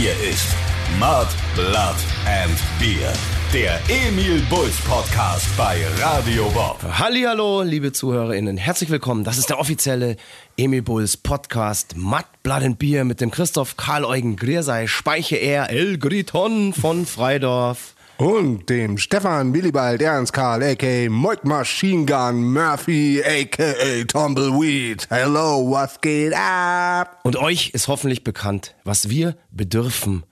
Hier ist Mud, Blood and Beer. Der Emil Bulls Podcast bei Radio Bob. Hallihallo, liebe ZuhörerInnen. Herzlich willkommen. Das ist der offizielle Emil Bulls Podcast Mud, Blood and Beer mit dem Christoph Karl-Eugen Griersei Speiche er El Griton von Freidorf. Und dem Stefan Willibald Ernst Karl, a.k.a. Moik Machine Gun Murphy, a.k.a. Tumbleweed. Hello, was geht ab? Und euch ist hoffentlich bekannt, was wir bedürfen.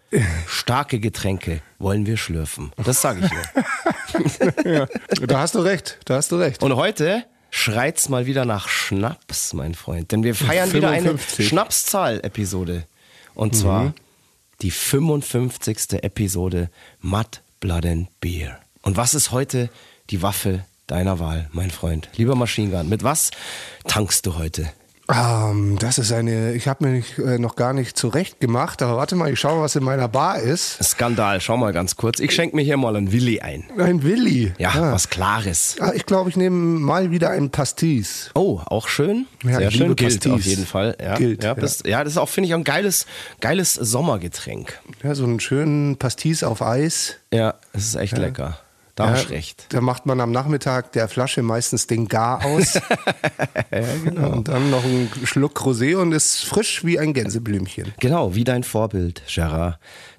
Starke Getränke wollen wir schlürfen. Das sage ich nur. ja, da hast du recht, da hast du recht. Und heute schreit's mal wieder nach Schnaps, mein Freund. Denn wir feiern 55. wieder eine Schnapszahl-Episode. Und zwar mhm. die 55. Episode Matt Blood and Beer. Und was ist heute die Waffe deiner Wahl, mein Freund? Lieber Machine mit was tankst du heute? Um, ähm, das ist eine, ich habe mir äh, noch gar nicht zurecht gemacht, aber warte mal, ich schaue, was in meiner Bar ist. Skandal, schau mal ganz kurz. Ich schenke mir hier mal ein Willi ein. Ein Willi? Ja, ah. was Klares. Ah, ich glaube, ich nehme mal wieder ein Pastis. Oh, auch schön. Ja, Sehr schön. Gilt Pastis. auf jeden Fall. Ja, Gilt, ja, bist, ja. das ist auch, finde ich, ein geiles, geiles Sommergetränk. Ja, so einen schönen Pastis auf Eis. Ja, es ist echt ja. lecker. Da ja, hast recht. Da macht man am Nachmittag der Flasche meistens den Gar aus. ja, genau. Und dann noch einen Schluck Rosé und ist frisch wie ein Gänseblümchen. Genau, wie dein Vorbild, Gerard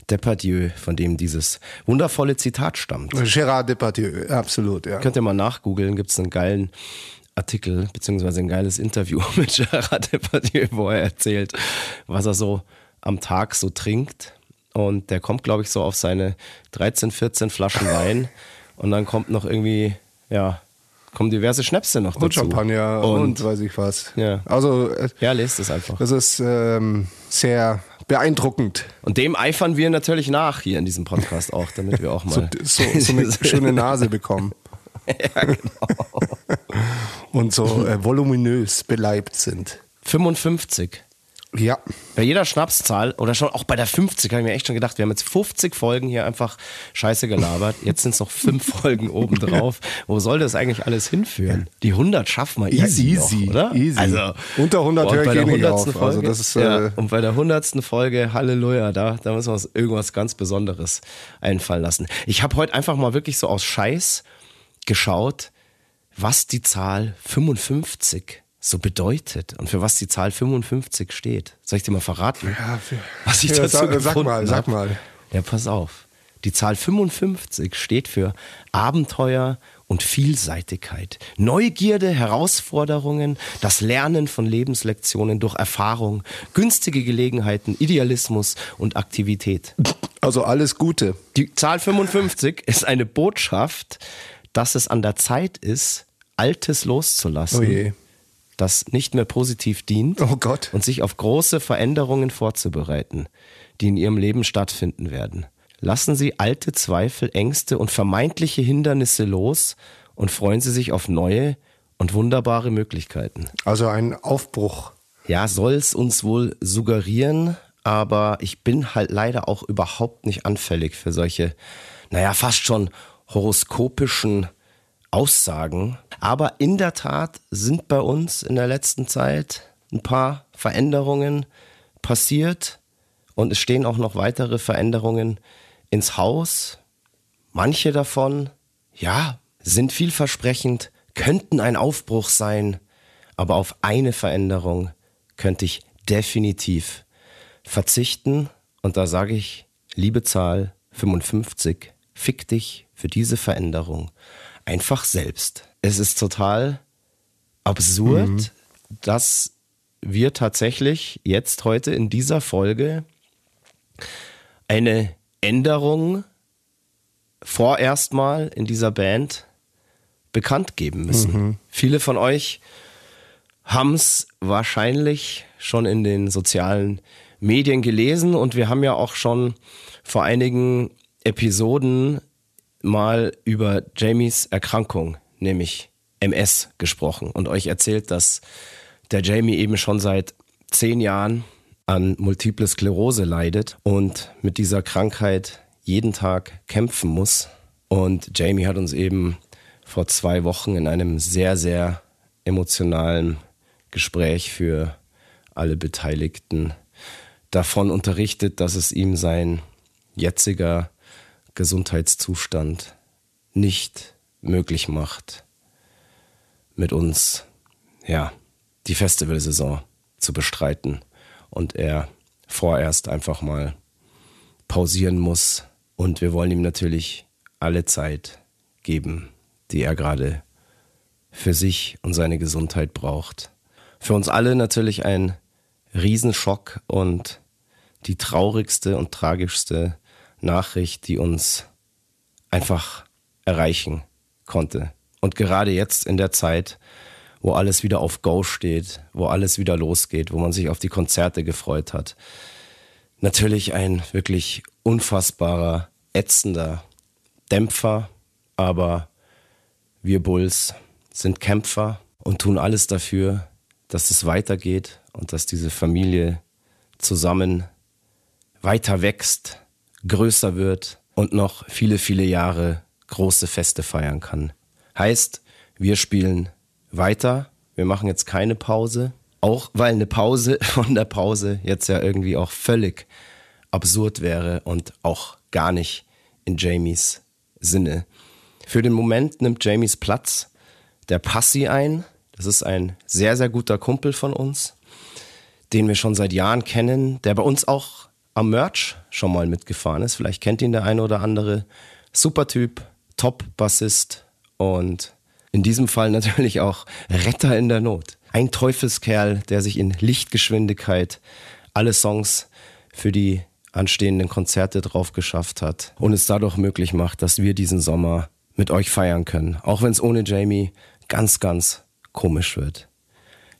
Depardieu, von dem dieses wundervolle Zitat stammt. Gerard Depardieu, absolut, ja. Könnt ihr mal nachgoogeln, gibt es einen geilen Artikel, beziehungsweise ein geiles Interview mit Gerard Depardieu, wo er erzählt, was er so am Tag so trinkt. Und der kommt, glaube ich, so auf seine 13, 14 Flaschen Wein. Und dann kommt noch irgendwie, ja, kommen diverse Schnäpse noch dazu. Und Champagner und, und weiß ich was. Ja, also, äh, ja lest es einfach. Das ist ähm, sehr beeindruckend. Und dem eifern wir natürlich nach hier in diesem Podcast auch, damit wir auch mal so, so, so eine schöne Nase bekommen. ja, genau. und so äh, voluminös beleibt sind. 55. Ja. Bei jeder Schnapszahl oder schon auch bei der 50 habe ich mir echt schon gedacht, wir haben jetzt 50 Folgen hier einfach scheiße gelabert. Jetzt sind es noch fünf Folgen obendrauf. Wo soll das eigentlich alles hinführen? Die 100 schaffen wir easy, ja, easy noch, oder? Easy. Also, Unter 100 höre ich eh nicht auf. Folge, also das ist, äh ja, und bei der 100. Folge, Halleluja, da, da müssen wir uns irgendwas ganz Besonderes einfallen lassen. Ich habe heute einfach mal wirklich so aus Scheiß geschaut, was die Zahl 55 so bedeutet und für was die Zahl 55 steht. Soll ich dir mal verraten? Ja, für, was ich ja, dazu sag, gefunden sag mal, sag hab? mal. Ja, pass auf. Die Zahl 55 steht für Abenteuer und Vielseitigkeit, Neugierde, Herausforderungen, das Lernen von Lebenslektionen durch Erfahrung, günstige Gelegenheiten, Idealismus und Aktivität. Also alles Gute. Die Zahl 55 ist eine Botschaft, dass es an der Zeit ist, Altes loszulassen. Oh je das nicht mehr positiv dient oh Gott. und sich auf große Veränderungen vorzubereiten, die in ihrem Leben stattfinden werden. Lassen Sie alte Zweifel, Ängste und vermeintliche Hindernisse los und freuen Sie sich auf neue und wunderbare Möglichkeiten. Also ein Aufbruch. Ja, soll es uns wohl suggerieren, aber ich bin halt leider auch überhaupt nicht anfällig für solche, naja, fast schon horoskopischen Aussagen. Aber in der Tat sind bei uns in der letzten Zeit ein paar Veränderungen passiert und es stehen auch noch weitere Veränderungen ins Haus. Manche davon, ja, sind vielversprechend, könnten ein Aufbruch sein, aber auf eine Veränderung könnte ich definitiv verzichten und da sage ich, liebe Zahl 55, fick dich für diese Veränderung einfach selbst. Es ist total absurd, mhm. dass wir tatsächlich jetzt heute in dieser Folge eine Änderung vorerst mal in dieser Band bekannt geben müssen. Mhm. Viele von euch haben es wahrscheinlich schon in den sozialen Medien gelesen und wir haben ja auch schon vor einigen Episoden mal über Jamies Erkrankung, nämlich MS, gesprochen und euch erzählt, dass der Jamie eben schon seit zehn Jahren an Multiple Sklerose leidet und mit dieser Krankheit jeden Tag kämpfen muss. Und Jamie hat uns eben vor zwei Wochen in einem sehr, sehr emotionalen Gespräch für alle Beteiligten davon unterrichtet, dass es ihm sein jetziger Gesundheitszustand nicht möglich macht, mit uns, ja, die Festivalsaison zu bestreiten und er vorerst einfach mal pausieren muss. Und wir wollen ihm natürlich alle Zeit geben, die er gerade für sich und seine Gesundheit braucht. Für uns alle natürlich ein Riesenschock und die traurigste und tragischste Nachricht, die uns einfach erreichen konnte. Und gerade jetzt in der Zeit, wo alles wieder auf Go steht, wo alles wieder losgeht, wo man sich auf die Konzerte gefreut hat. Natürlich ein wirklich unfassbarer, ätzender Dämpfer, aber wir Bulls sind Kämpfer und tun alles dafür, dass es weitergeht und dass diese Familie zusammen weiter wächst, größer wird und noch viele, viele Jahre große Feste feiern kann. Heißt, wir spielen weiter, wir machen jetzt keine Pause, auch weil eine Pause von der Pause jetzt ja irgendwie auch völlig absurd wäre und auch gar nicht in Jamies Sinne. Für den Moment nimmt Jamies Platz der Passi ein. Das ist ein sehr, sehr guter Kumpel von uns, den wir schon seit Jahren kennen, der bei uns auch am Merch schon mal mitgefahren ist. Vielleicht kennt ihn der eine oder andere. Super Typ, Top-Bassist und in diesem Fall natürlich auch Retter in der Not. Ein Teufelskerl, der sich in Lichtgeschwindigkeit alle Songs für die anstehenden Konzerte drauf geschafft hat und es dadurch möglich macht, dass wir diesen Sommer mit euch feiern können. Auch wenn es ohne Jamie ganz, ganz komisch wird.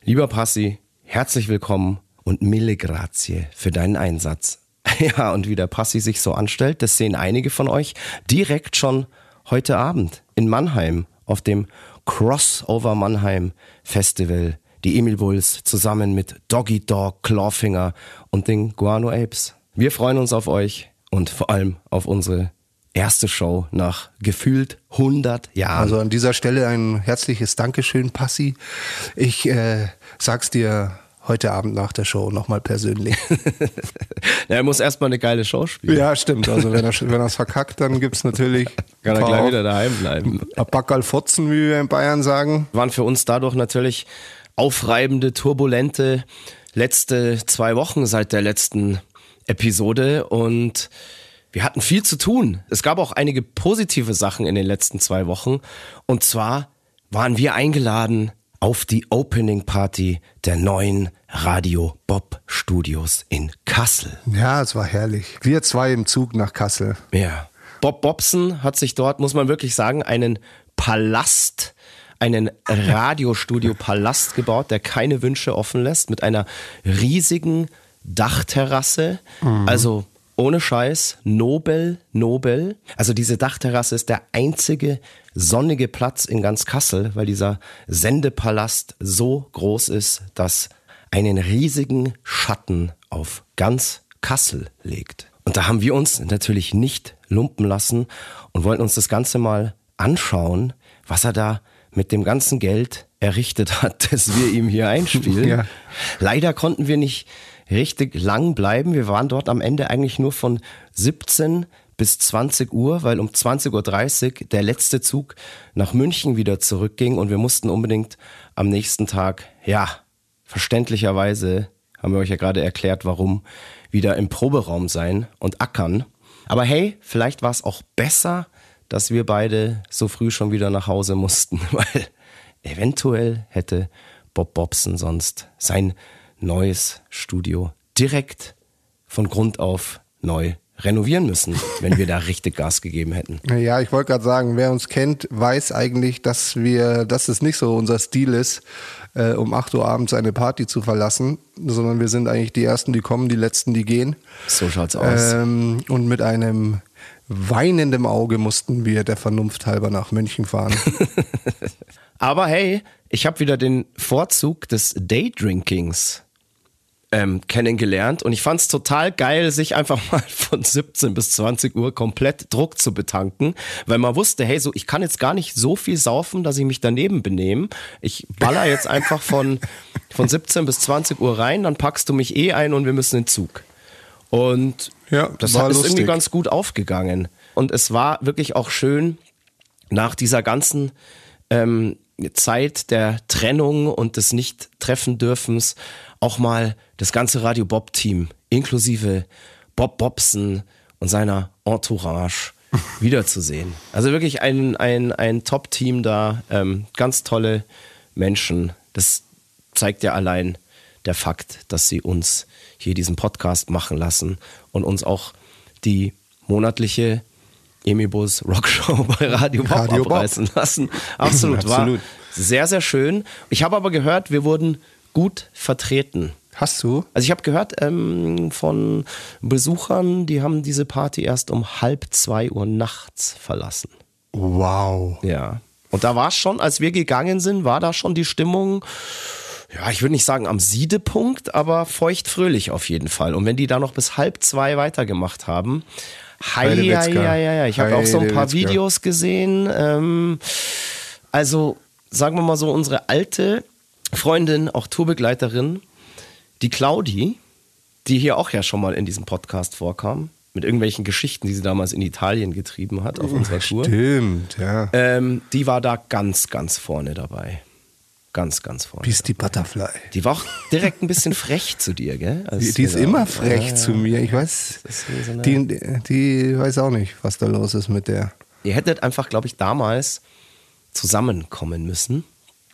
Lieber Passi, herzlich willkommen und mille grazie für deinen Einsatz. Ja, und wie der Passi sich so anstellt, das sehen einige von euch direkt schon heute Abend in Mannheim auf dem Crossover Mannheim Festival. Die Emil Bulls zusammen mit Doggy Dog, Clawfinger und den Guano Apes. Wir freuen uns auf euch und vor allem auf unsere erste Show nach gefühlt 100 Jahren. Also an dieser Stelle ein herzliches Dankeschön, Passi. Ich äh, sag's dir heute Abend nach der Show nochmal persönlich. ja, er muss erstmal eine geile Show spielen. Ja, stimmt. Also wenn er wenn es verkackt, dann gibt's natürlich. Kann er gleich wieder daheim bleiben. Ein Backerl Fotzen, wie wir in Bayern sagen. Waren für uns dadurch natürlich aufreibende, turbulente letzte zwei Wochen seit der letzten Episode und wir hatten viel zu tun. Es gab auch einige positive Sachen in den letzten zwei Wochen. Und zwar waren wir eingeladen auf die Opening Party der neuen Radio Bob Studios in Kassel. Ja, es war herrlich. Wir zwei im Zug nach Kassel. Ja. Bob Bobson hat sich dort, muss man wirklich sagen, einen Palast, einen Radiostudio-Palast gebaut, der keine Wünsche offen lässt, mit einer riesigen Dachterrasse. Mhm. Also ohne Scheiß, Nobel, Nobel. Also diese Dachterrasse ist der einzige sonnige Platz in ganz Kassel, weil dieser Sendepalast so groß ist, dass einen riesigen Schatten auf ganz Kassel legt. Und da haben wir uns natürlich nicht lumpen lassen und wollten uns das Ganze mal anschauen, was er da mit dem ganzen Geld errichtet hat, das wir ihm hier einspielen. Ja. Leider konnten wir nicht richtig lang bleiben. Wir waren dort am Ende eigentlich nur von 17 bis 20 Uhr, weil um 20.30 Uhr der letzte Zug nach München wieder zurückging und wir mussten unbedingt am nächsten Tag, ja, verständlicherweise, haben wir euch ja gerade erklärt, warum, wieder im Proberaum sein und ackern. Aber hey, vielleicht war es auch besser, dass wir beide so früh schon wieder nach Hause mussten, weil eventuell hätte Bob Bobson sonst sein neues Studio direkt von Grund auf neu renovieren müssen, wenn wir da richtig Gas gegeben hätten. Ja, ich wollte gerade sagen, wer uns kennt, weiß eigentlich, dass wir, dass es nicht so unser Stil ist, äh, um 8 Uhr abends eine Party zu verlassen, sondern wir sind eigentlich die Ersten, die kommen, die Letzten, die gehen. So schaut's aus. Ähm, und mit einem weinenden Auge mussten wir der Vernunft halber nach München fahren. Aber hey, ich habe wieder den Vorzug des Daydrinkings ähm, kennengelernt und ich fand es total geil, sich einfach mal von 17 bis 20 Uhr komplett Druck zu betanken, weil man wusste, hey, so ich kann jetzt gar nicht so viel saufen, dass ich mich daneben benehme. Ich baller jetzt einfach von, von 17 bis 20 Uhr rein, dann packst du mich eh ein und wir müssen in den Zug. Und Ja, das war ist irgendwie ganz gut aufgegangen. Und es war wirklich auch schön, nach dieser ganzen ähm, Zeit der Trennung und des Nicht-Treffen-Dürfens auch mal das ganze Radio Bob-Team, inklusive Bob Bobson und seiner Entourage wiederzusehen. Also wirklich ein, ein, ein Top-Team da, ähm, ganz tolle Menschen. Das zeigt ja allein der Fakt, dass sie uns hier diesen Podcast machen lassen und uns auch die monatliche Emibus Rockshow bei Radio Bob Radio Bob. abreißen lassen. Absolut, war Absolut. sehr, sehr schön. Ich habe aber gehört, wir wurden gut vertreten. Hast du? Also ich habe gehört ähm, von Besuchern, die haben diese Party erst um halb zwei Uhr nachts verlassen. Wow. Ja. Und da war es schon, als wir gegangen sind, war da schon die Stimmung, ja, ich würde nicht sagen am Siedepunkt, aber feuchtfröhlich auf jeden Fall. Und wenn die da noch bis halb zwei weitergemacht haben, hei, hei, Heidewitzka. hei, hei. ich habe auch so ein paar. Videos gesehen. Ähm, also sagen wir mal so, unsere alte Freundin, auch Tourbegleiterin, die Claudi, die hier auch ja schon mal in diesem Podcast vorkam, mit irgendwelchen Geschichten, die sie damals in Italien getrieben hat auf unserer Tour. Stimmt, ja. Ähm, die war da ganz, ganz vorne dabei. Ganz, ganz vorne. Bis die Butterfly. Die war auch direkt ein bisschen frech zu dir, gell? Als Die, die ist da- immer frech Ja, zu mir. Ich weiß, so die, die weiß auch nicht, was da los ist mit der. Ihr hättet einfach, glaube ich, damals zusammenkommen müssen.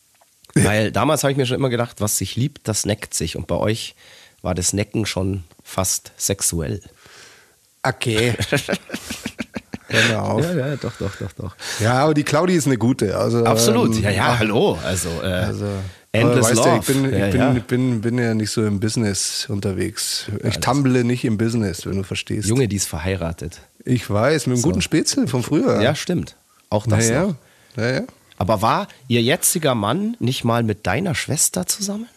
Weil damals habe ich mir schon immer gedacht, was sich liebt, das neckt sich. Und bei euch war das Necken schon fast sexuell. Okay. Hör mir auf. Ja, ja, doch, doch, doch, doch. aber die Claudi ist eine gute. Also, Absolut. ähm, ja, ja, ach, hallo. Also, äh, Also, Endless weißt Love. Du, ich bin, ja, ich bin, ja. bin, bin ja nicht so im Business unterwegs. Ich tumble nicht im Business, wenn du verstehst. Junge, die ist verheiratet. Ich weiß, mit einem guten Spätzle von früher. Ja, stimmt. Auch das naja. Naja. Aber war ihr jetziger Mann nicht mal mit deiner Schwester zusammen?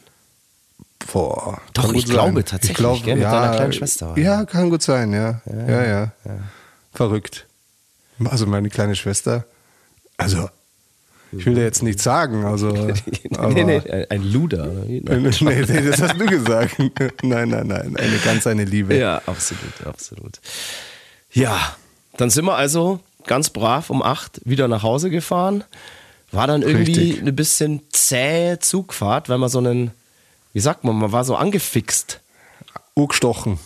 Boah, Doch, ich glaube sein. tatsächlich, Ich glaube, gell, mit ja, deiner kleinen Schwester war Ja, kann gut sein, ja. Ja, ja. Verrückt. Also meine kleine Schwester, also ich will dir jetzt nichts sagen, also. nee, nee, ein- Luder. nee, nee, das hast du gesagt. Nein, nein, nein, eine ganz eine Liebe. Ja, absolut, absolut. Ja, dann sind wir also ganz brav um acht wieder nach Hause gefahren. War dann irgendwie Richtig. eine bisschen zähe Zugfahrt, weil man so einen, wie sagt man, man war so angefixt. Urgestochen.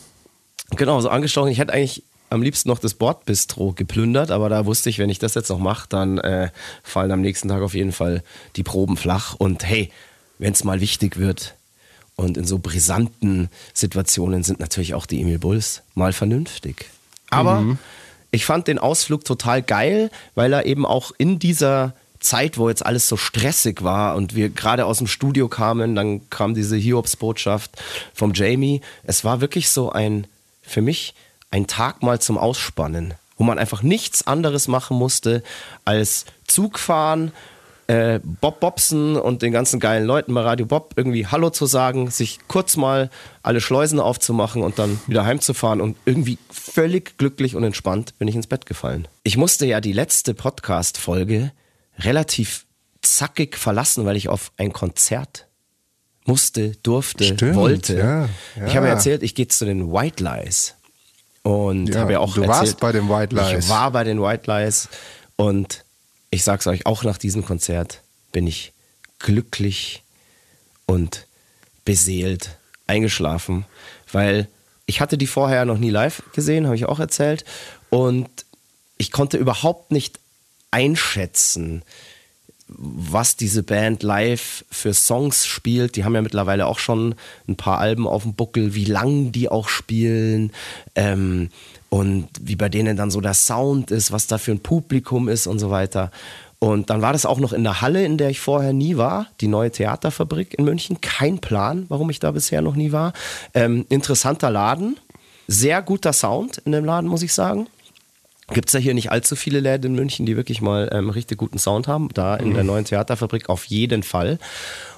Genau, so angestochen. Ich hätte eigentlich am liebsten noch das Bordbistro geplündert, aber da wusste ich, wenn ich das jetzt noch mache, dann äh, fallen am nächsten Tag auf jeden Fall die Proben flach. Und hey, wenn es mal wichtig wird und in so brisanten Situationen sind natürlich auch die Emil Bulls mal vernünftig. Aber ich fand den Ausflug total geil, weil er eben auch in dieser Zeit, wo jetzt alles so stressig war und wir gerade aus dem Studio kamen, dann kam diese Hiobs-Botschaft vom Jamie. Es war wirklich so ein, für mich, ein Tag mal zum Ausspannen, wo man einfach nichts anderes machen musste als Zug fahren, äh, Bob Bobson und den ganzen geilen Leuten bei Radio Bob irgendwie Hallo zu sagen, sich kurz mal alle Schleusen aufzumachen und dann wieder heimzufahren und irgendwie völlig glücklich und entspannt bin ich ins Bett gefallen. Ich musste ja die letzte Podcast-Folge relativ zackig verlassen, weil ich auf ein Konzert musste, durfte, Stimmt, wollte. ja, ja. Ich habe erzählt, ich gehe zu den White Lies. Und Ja, habe ja auch du erzählt, warst bei den White Lies. Ich war bei den White Lies. Und ich sag's euch, auch nach diesem Konzert bin ich glücklich und beseelt eingeschlafen, weil ich hatte die vorher noch nie live gesehen, habe ich auch erzählt. Und ich konnte überhaupt nicht einschätzen, was diese Band live für Songs spielt. Die haben ja mittlerweile auch schon ein paar Alben auf dem Buckel, wie lang die auch spielen ähm, und wie bei denen dann so der Sound ist, was da für ein Publikum ist und so weiter. Und dann war das auch noch in der Halle, in der ich vorher nie war, die neue Theaterfabrik in München. Kein Plan, warum ich da bisher noch nie war. Ähm, interessanter Laden, sehr guter Sound in dem Laden, muss ich sagen. Gibt es ja hier nicht allzu viele Läden in München, die wirklich mal ähm, richtig guten Sound haben. Da in der neuen Theaterfabrik auf jeden Fall.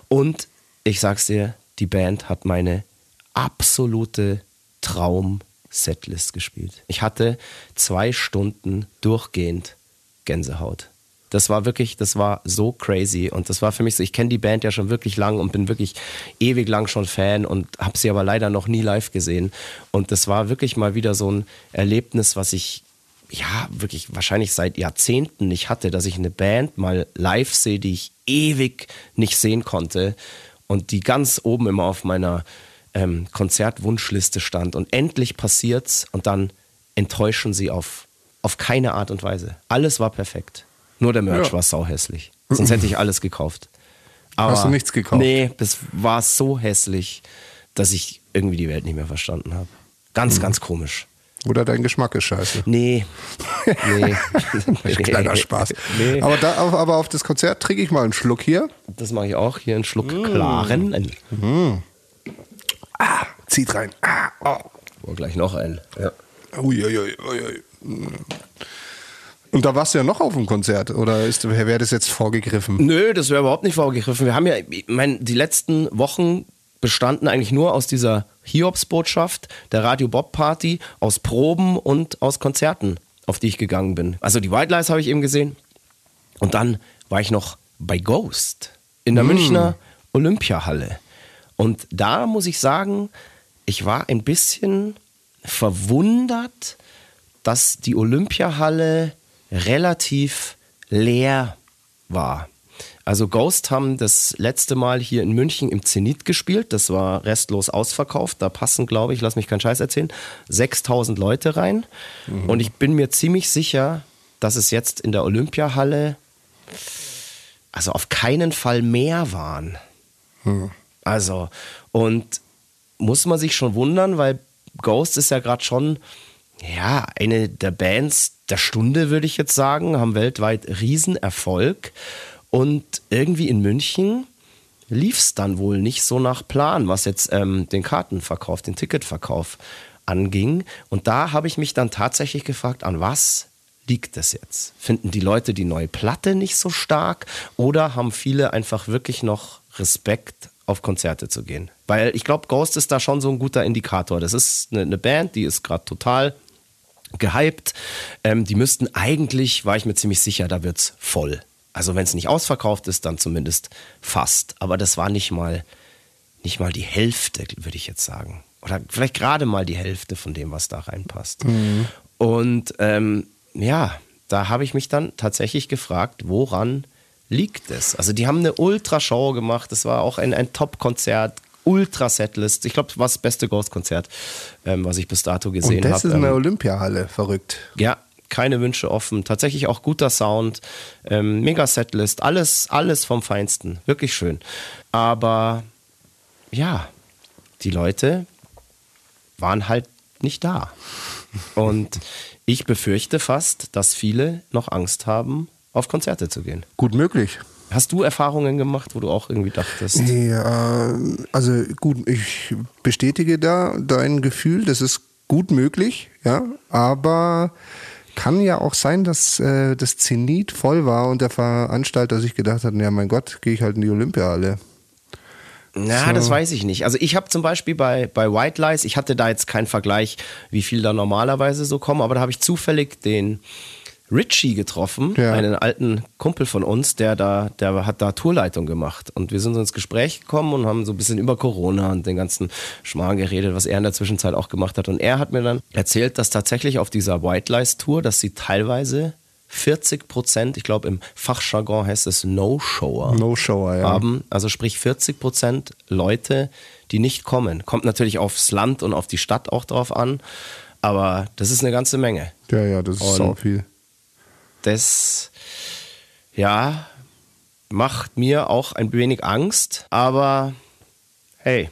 Und ich sag's dir, die Band hat meine absolute Traum-Setlist gespielt. Ich hatte zwei Stunden durchgehend Gänsehaut. Das war wirklich, das war so crazy. Und das war für mich so, ich kenne die Band ja schon wirklich lang und bin wirklich ewig lang schon Fan und habe sie aber leider noch nie live gesehen. Und das war wirklich mal wieder so ein Erlebnis, was ich ja, wirklich wahrscheinlich seit Jahrzehnten nicht hatte, dass ich eine Band mal live sehe, die ich ewig nicht sehen konnte und die ganz oben immer auf meiner ähm, Konzertwunschliste stand. Und endlich passiert's und dann enttäuschen sie auf, auf keine Art und Weise. Alles war perfekt. Nur der Merch Ja. war sauhässlich. Sonst hätte ich alles gekauft. Aber Hast du nichts gekauft? Nee, das war so hässlich, dass ich irgendwie die Welt nicht mehr verstanden habe. Ganz, ganz komisch. Oder dein Geschmack ist scheiße. Nee. Nee. Kleiner Spaß. Nee. Aber, da, auf- aber auf das Konzert trinke ich mal einen Schluck hier. Das mache ich auch. Hier einen Schluck Mm. klaren. Zieht rein. Ah, oh. Oh, gleich noch einen. Ja. Uiuiui, uiui. Und da warst du ja noch auf dem Konzert, oder wäre das jetzt vorgegriffen? Nö, das wäre überhaupt nicht vorgegriffen. Wir haben ja, ich mein, die letzten Wochen bestanden eigentlich nur aus dieser Hiobsbotschaft, der Radio Bob Party, aus Proben und aus Konzerten, auf die ich gegangen bin. Also die White Lies habe ich eben gesehen. Und dann war ich noch bei Ghost in der Münchner Olympiahalle. Und da muss ich sagen, ich war ein bisschen verwundert, dass die Olympiahalle relativ leer war. Also Ghost haben das letzte Mal hier in München im Zenit gespielt. Das war restlos ausverkauft. Da passen, glaube ich, lass mich keinen Scheiß erzählen, 6000 Leute rein. Und ich bin mir ziemlich sicher, dass es jetzt in der Olympiahalle also auf keinen Fall mehr waren. Also, und muss man sich schon wundern, weil Ghost ist ja gerade schon, ja, eine der Bands der Stunde, würde ich jetzt sagen, haben weltweit Riesenerfolg. Und irgendwie in München lief es dann wohl nicht so nach Plan, was jetzt ähm, den Kartenverkauf, den Ticketverkauf anging. Und da habe ich mich dann tatsächlich gefragt, an was liegt das jetzt? Finden die Leute die neue Platte nicht so stark oder haben viele einfach wirklich noch Respekt auf Konzerte zu gehen? Weil ich glaube, Ghost ist da schon so ein guter Indikator. Das ist eine, eine Band, die ist gerade total gehypt. Ähm, die müssten eigentlich, war ich mir ziemlich sicher, da wird's voll. Also wenn es nicht ausverkauft ist, dann zumindest fast. Aber das war nicht mal, nicht mal die Hälfte, würde ich jetzt sagen. Oder vielleicht gerade mal die Hälfte von dem, was da reinpasst. Und ähm, ja, da habe ich mich dann tatsächlich gefragt, woran liegt es? Also die haben eine Ultra-Show gemacht. Das war auch ein, ein Top-Konzert. Ultra-Setlist. Ich glaube, das war das beste Ghost-Konzert, ähm, was ich bis dato gesehen Und habe. das ist in der Olympiahalle, verrückt. Ja, keine Wünsche offen. Tatsächlich auch guter Sound, ähm, mega Setlist, alles, alles vom Feinsten. Wirklich schön. Aber ja, die Leute waren halt nicht da. Und ich befürchte fast, dass viele noch Angst haben, auf Konzerte zu gehen. Gut möglich. Hast du Erfahrungen gemacht, wo du auch irgendwie dachtest? Ja, also gut, ich bestätige da dein Gefühl, das ist gut möglich, ja, aber kann ja auch sein, dass äh, das Zenit voll war und der Veranstalter sich gedacht hat, ja mein Gott, gehe ich halt in die Olympiahalle. Na, das weiß ich nicht. Also ich habe zum Beispiel bei, bei White Lies, ich hatte da jetzt keinen Vergleich, wie viel da normalerweise so kommen, aber da habe ich zufällig den Richie getroffen, Ja. einen alten Kumpel von uns, der da, der hat da Tourleitung gemacht. Und wir sind ins Gespräch gekommen und haben so ein bisschen über Corona und den ganzen Schmarrn geredet, was er in der Zwischenzeit auch gemacht hat. Und er hat mir dann erzählt, dass tatsächlich auf dieser White Lies Tour, dass sie teilweise 40 Prozent, ich glaube im Fachjargon heißt es No-Shower No-Shower, ja. haben, also sprich 40 Prozent Leute, die nicht kommen. Kommt natürlich aufs Land und auf die Stadt auch drauf an, aber das ist eine ganze Menge. Ja, ja, das ist Und- sau viel. Das, ja, macht mir auch ein wenig Angst, aber hey,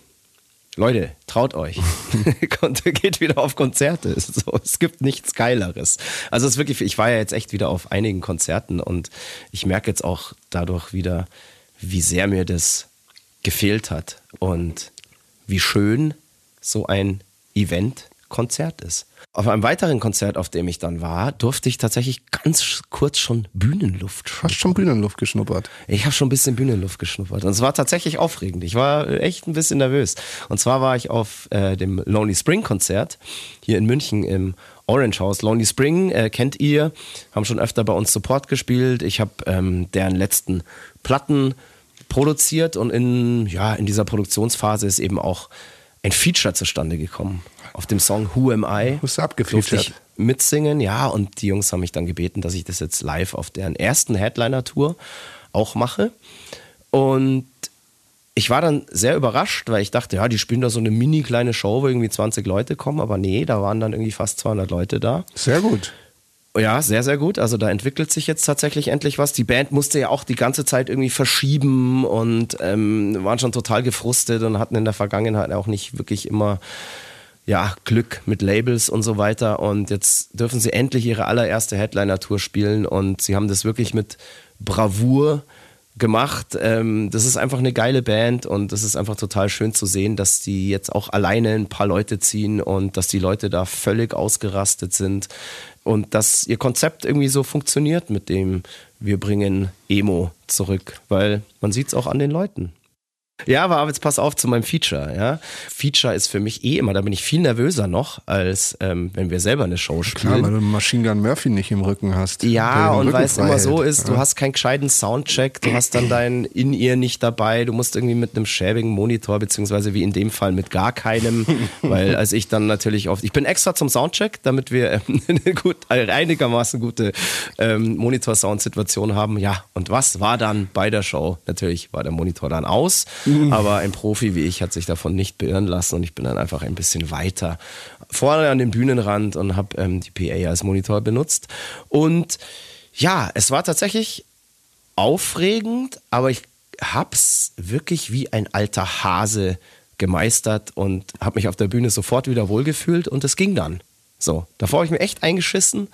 Leute, traut euch. Geht wieder auf Konzerte. So, es gibt nichts Geileres. Also es ist wirklich, ich war ja jetzt echt wieder auf einigen Konzerten und ich merke jetzt auch dadurch wieder, wie sehr mir das gefehlt hat und wie schön so ein Event Konzert ist. Auf einem weiteren Konzert, auf dem ich dann war, durfte ich tatsächlich ganz kurz schon Bühnenluft schnuppern. Hast schon Bühnenluft geschnuppert? Ich habe schon ein bisschen Bühnenluft geschnuppert. Und es war tatsächlich aufregend. Ich war echt ein bisschen nervös. Und zwar war ich auf äh, dem Lonely Spring Konzert hier in München im Orange House. Lonely Spring äh, kennt ihr, haben schon öfter bei uns Support gespielt. Ich habe ähm, deren letzten Platten produziert und in, ja, in dieser Produktionsphase ist eben auch ein Feature zustande gekommen. Auf dem Song Who Am I du durfte ich mitsingen, ja, und die Jungs haben mich dann gebeten, dass ich das jetzt live auf deren ersten Headliner-Tour auch mache. Und ich war dann sehr überrascht, weil ich dachte, ja, die spielen da so eine mini kleine Show, wo irgendwie 20 Leute kommen, aber nee, da waren dann irgendwie fast 200 Leute da. Sehr gut. Ja, sehr, sehr gut. Also da entwickelt sich jetzt tatsächlich endlich was. Die Band musste ja auch die ganze Zeit irgendwie verschieben und ähm, waren schon total gefrustet und hatten in der Vergangenheit auch nicht wirklich immer ja, Glück mit Labels und so weiter. Und jetzt dürfen sie endlich ihre allererste Headliner-Tour spielen und sie haben das wirklich mit Bravour gemacht. Ähm, das ist einfach eine geile Band und das ist einfach total schön zu sehen, dass die jetzt auch alleine ein paar Leute ziehen und dass die Leute da völlig ausgerastet sind und dass ihr Konzept irgendwie so funktioniert mit dem wir bringen Emo zurück, weil man sieht es auch an den Leuten. Ja, aber jetzt pass auf zu meinem Feature. Ja? Feature ist für mich eh immer, da bin ich viel nervöser noch, als ähm, wenn wir selber eine Show spielen. Klar, weil du Machine Gun Murphy nicht im Rücken hast. Ja, und weil es immer so ist, du hast keinen gescheiten Soundcheck, du hast dann dein In-Ear nicht dabei, du musst irgendwie mit einem schäbigen Monitor, beziehungsweise wie in dem Fall mit gar keinem, weil als ich dann natürlich oft, ich bin extra zum Soundcheck, damit wir ähm, eine gut, einigermaßen gute ähm, Monitor-Sound-Situation haben. Ja, und was war dann bei der Show? Natürlich war der Monitor dann aus, aber ein Profi wie ich hat sich davon nicht beirren lassen und ich bin dann einfach ein bisschen weiter vorne an den Bühnenrand und habe ähm, die PA als Monitor benutzt. Und ja, es war tatsächlich aufregend, aber ich hab's wirklich wie ein alter Hase gemeistert und habe mich auf der Bühne sofort wieder wohlgefühlt und es ging dann. So, davor habe ich mir echt eingeschissen,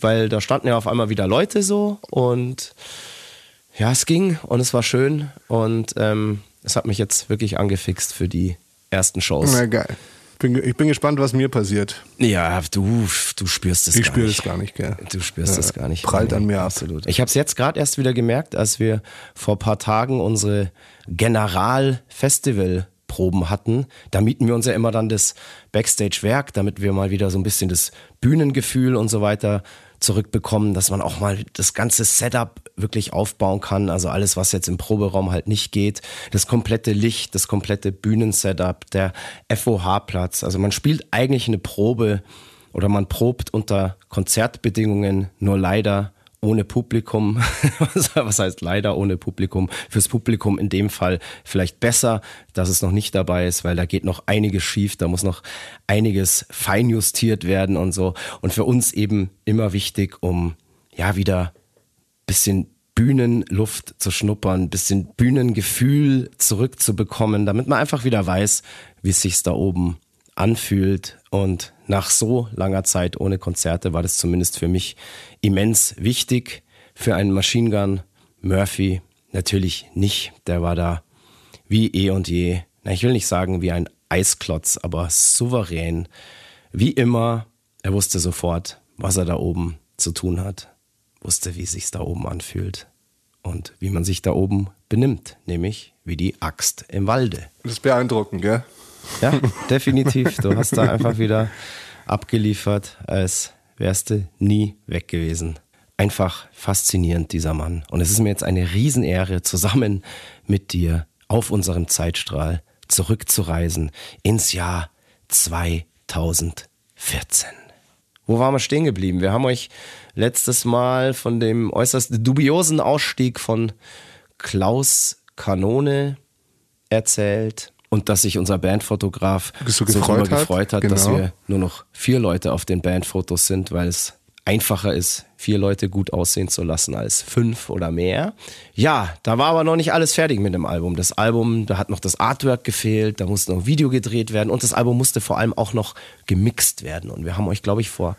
weil da standen ja auf einmal wieder Leute so und ja, es ging und es war schön und ähm, es hat mich jetzt wirklich angefixt für die ersten Shows. Na geil. Bin, ich bin gespannt, was mir passiert. Ja, du, du spürst es Ich gar spüre nicht. das gar nicht, gell? Du spürst Ja, es gar nicht. prallt an mir ab. Absolut. Ich habe es jetzt gerade erst wieder gemerkt, als wir vor ein paar Tagen unsere General-Festival-Proben hatten. Da mieten wir uns ja immer dann das Backstage-Werk, damit wir mal wieder so ein bisschen das Bühnengefühl und so weiter zurückbekommen, dass man auch mal das ganze Setup wirklich aufbauen kann. Also alles, was jetzt im Proberaum halt nicht geht. Das komplette Licht, das komplette Bühnensetup, der FOH-Platz. Also man spielt eigentlich eine Probe oder man probt unter Konzertbedingungen, nur leider ohne Publikum. Was heißt leider ohne Publikum? Fürs Publikum in dem Fall vielleicht besser, dass es noch nicht dabei ist, weil da geht noch einiges schief, da muss noch einiges feinjustiert werden und so. Und für uns eben immer wichtig, um ja wieder bisschen Bühnenluft zu schnuppern, bisschen Bühnengefühl zurückzubekommen, damit man einfach wieder weiß, wie es sich da oben anfühlt. Und nach so langer Zeit ohne Konzerte war das zumindest für mich immens wichtig. Für einen Machine Gun Murphy natürlich nicht. Der war da wie eh und je. Na, ich will nicht sagen wie ein Eisklotz, aber souverän. Wie immer, er wusste sofort, was er da oben zu tun hat. Wusste, wie sich's da oben anfühlt. Und wie man sich da oben benimmt, nämlich wie die Axt im Walde. Das ist beeindruckend, gell? Ja, definitiv. Du hast da einfach wieder abgeliefert, als wärst du nie weg gewesen. Einfach faszinierend, dieser Mann. Und es ist mir jetzt eine Riesenehre, zusammen mit dir auf unserem Zeitstrahl zurückzureisen ins Jahr 2014. Wo waren wir stehen geblieben? Wir haben euch letztes Mal von dem äußerst dubiosen Ausstieg von Klaus Kanone erzählt und dass sich unser Bandfotograf So gefreut hat, gefreut hat, dass genau. wir nur noch vier Leute auf den Bandfotos sind, weil es einfacher ist, vier Leute gut aussehen zu lassen als fünf oder mehr. Ja, da war aber noch nicht alles fertig mit dem Album. Das Album, da hat noch das Artwork gefehlt, da musste noch ein Video gedreht werden und das Album musste vor allem auch noch gemixt werden. Und wir haben euch, glaube ich, vor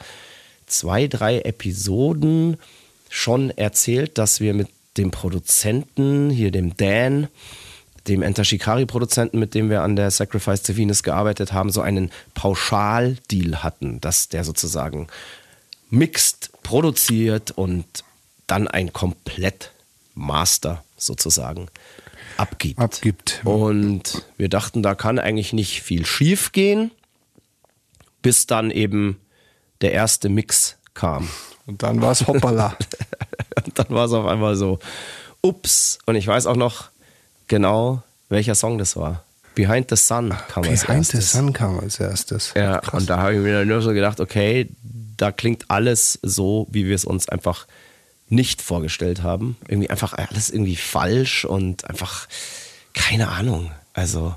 zwei, drei Episoden schon erzählt, dass wir mit dem Produzenten, hier dem Dan, dem Enter Shikari-Produzenten, mit dem wir an der Sacrifice to Venus gearbeitet haben, so einen Pauschaldeal hatten, dass der sozusagen mixt, produziert und dann ein komplett Master sozusagen abgibt. Abgibt. Und wir dachten, da kann eigentlich nicht viel schief gehen, bis dann eben der erste Mix kam. Und dann war es hoppala. Und dann war es auf einmal so, ups. Und ich weiß auch noch genau, welcher Song das war. Behind the Sun kam als Behind the erstes. Sun kam als erstes. Ja, Krass. und da habe ich mir dann nur so gedacht, okay, da klingt alles so, wie wir es uns einfach nicht vorgestellt haben. Irgendwie einfach alles irgendwie falsch und einfach keine Ahnung. Also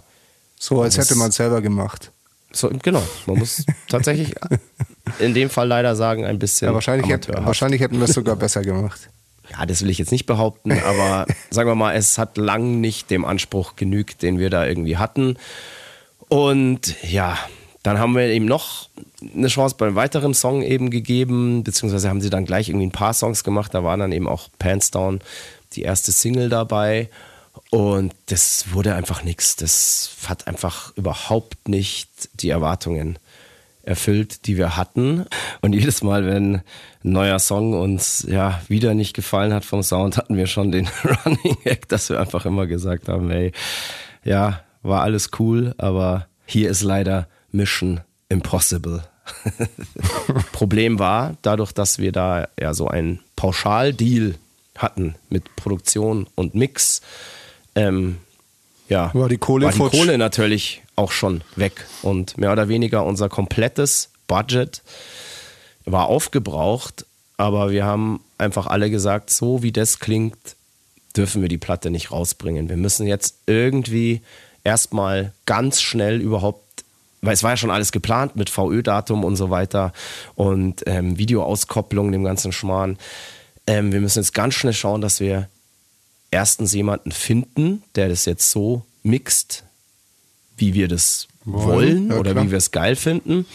so, als hätte man es selber gemacht. so, genau, man muss tatsächlich in dem Fall leider sagen, ein bisschen Ja, wahrscheinlich, hätt, amateurhaft. wahrscheinlich hätten wir es sogar besser gemacht. Ja, das will ich jetzt nicht behaupten, aber sagen wir mal, es hat lang nicht dem Anspruch genügt, den wir da irgendwie hatten. Und ja, dann haben wir ihm noch eine Chance beim weiteren Song eben gegeben, beziehungsweise haben sie dann gleich irgendwie ein paar Songs gemacht. Da waren dann eben auch Pants Down, die erste Single dabei. Und das wurde einfach nichts. Das hat einfach überhaupt nicht die Erwartungen erfüllt, die wir hatten. Und jedes Mal, wenn ein neuer Song uns ja wieder nicht gefallen hat vom Sound, hatten wir schon den Running Hack, dass wir einfach immer gesagt haben, ey, ja, war alles cool, aber hier ist leider Mission Impossible. Problem war, dadurch, dass wir da ja so einen Pauschaldeal hatten mit Produktion und Mix, ähm, ja, War die Kohle war die. Kohle natürlich auch schon weg und mehr oder weniger unser komplettes Budget war aufgebraucht, aber wir haben einfach alle gesagt, so wie das klingt, dürfen wir die Platte nicht rausbringen. Wir müssen jetzt irgendwie erstmal ganz schnell überhaupt, weil es war ja schon alles geplant mit VÖ-Datum und so weiter und ähm, Videoauskopplung, dem ganzen Schmarrn. Ähm, wir müssen jetzt ganz schnell schauen, dass wir erstens jemanden finden, der das jetzt so mixt, wie wir das Wollen, wollen, ja, oder klar. wie wir es geil finden.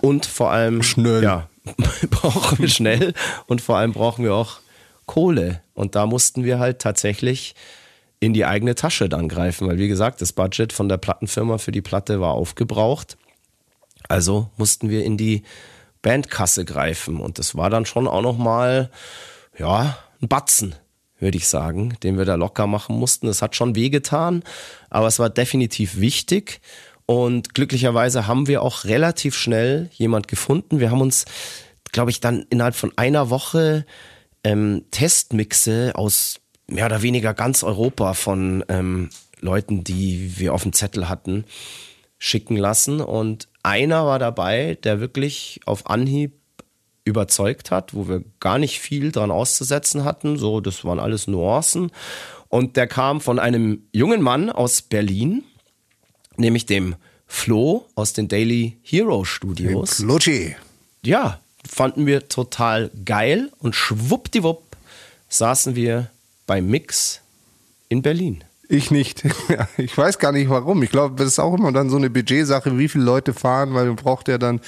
Und vor allem Schnell. Ja, brauchen wir schnell und vor allem brauchen wir auch Kohle. Und da mussten wir halt tatsächlich in die eigene Tasche dann greifen, weil wie gesagt, das Budget von der Plattenfirma für die Platte war aufgebraucht. Also mussten wir in die Bandkasse greifen und das war dann schon auch noch mal ja, ein Batzen, würde ich sagen, den wir da locker machen mussten. Es hat schon wehgetan, aber es war definitiv wichtig. Und glücklicherweise haben wir auch relativ schnell jemand gefunden. Wir haben uns, glaube ich, dann innerhalb von einer Woche ähm, Testmixe aus mehr oder weniger ganz Europa von ähm, Leuten, die wir auf dem Zettel hatten, schicken lassen. Und einer war dabei, der wirklich auf Anhieb überzeugt hat, wo wir gar nicht viel dran auszusetzen hatten. So, das waren alles Nuancen. Und der kam von einem jungen Mann aus Berlin, nämlich dem Flo aus den Daily Hero Studios. Lutschi. Ja, fanden wir total geil und schwuppdiwupp saßen wir beim Mix in Berlin. Ich nicht. Ich weiß gar nicht warum. Ich glaube, das ist auch immer dann so eine Budgetsache, wie viele Leute fahren, weil man braucht ja dann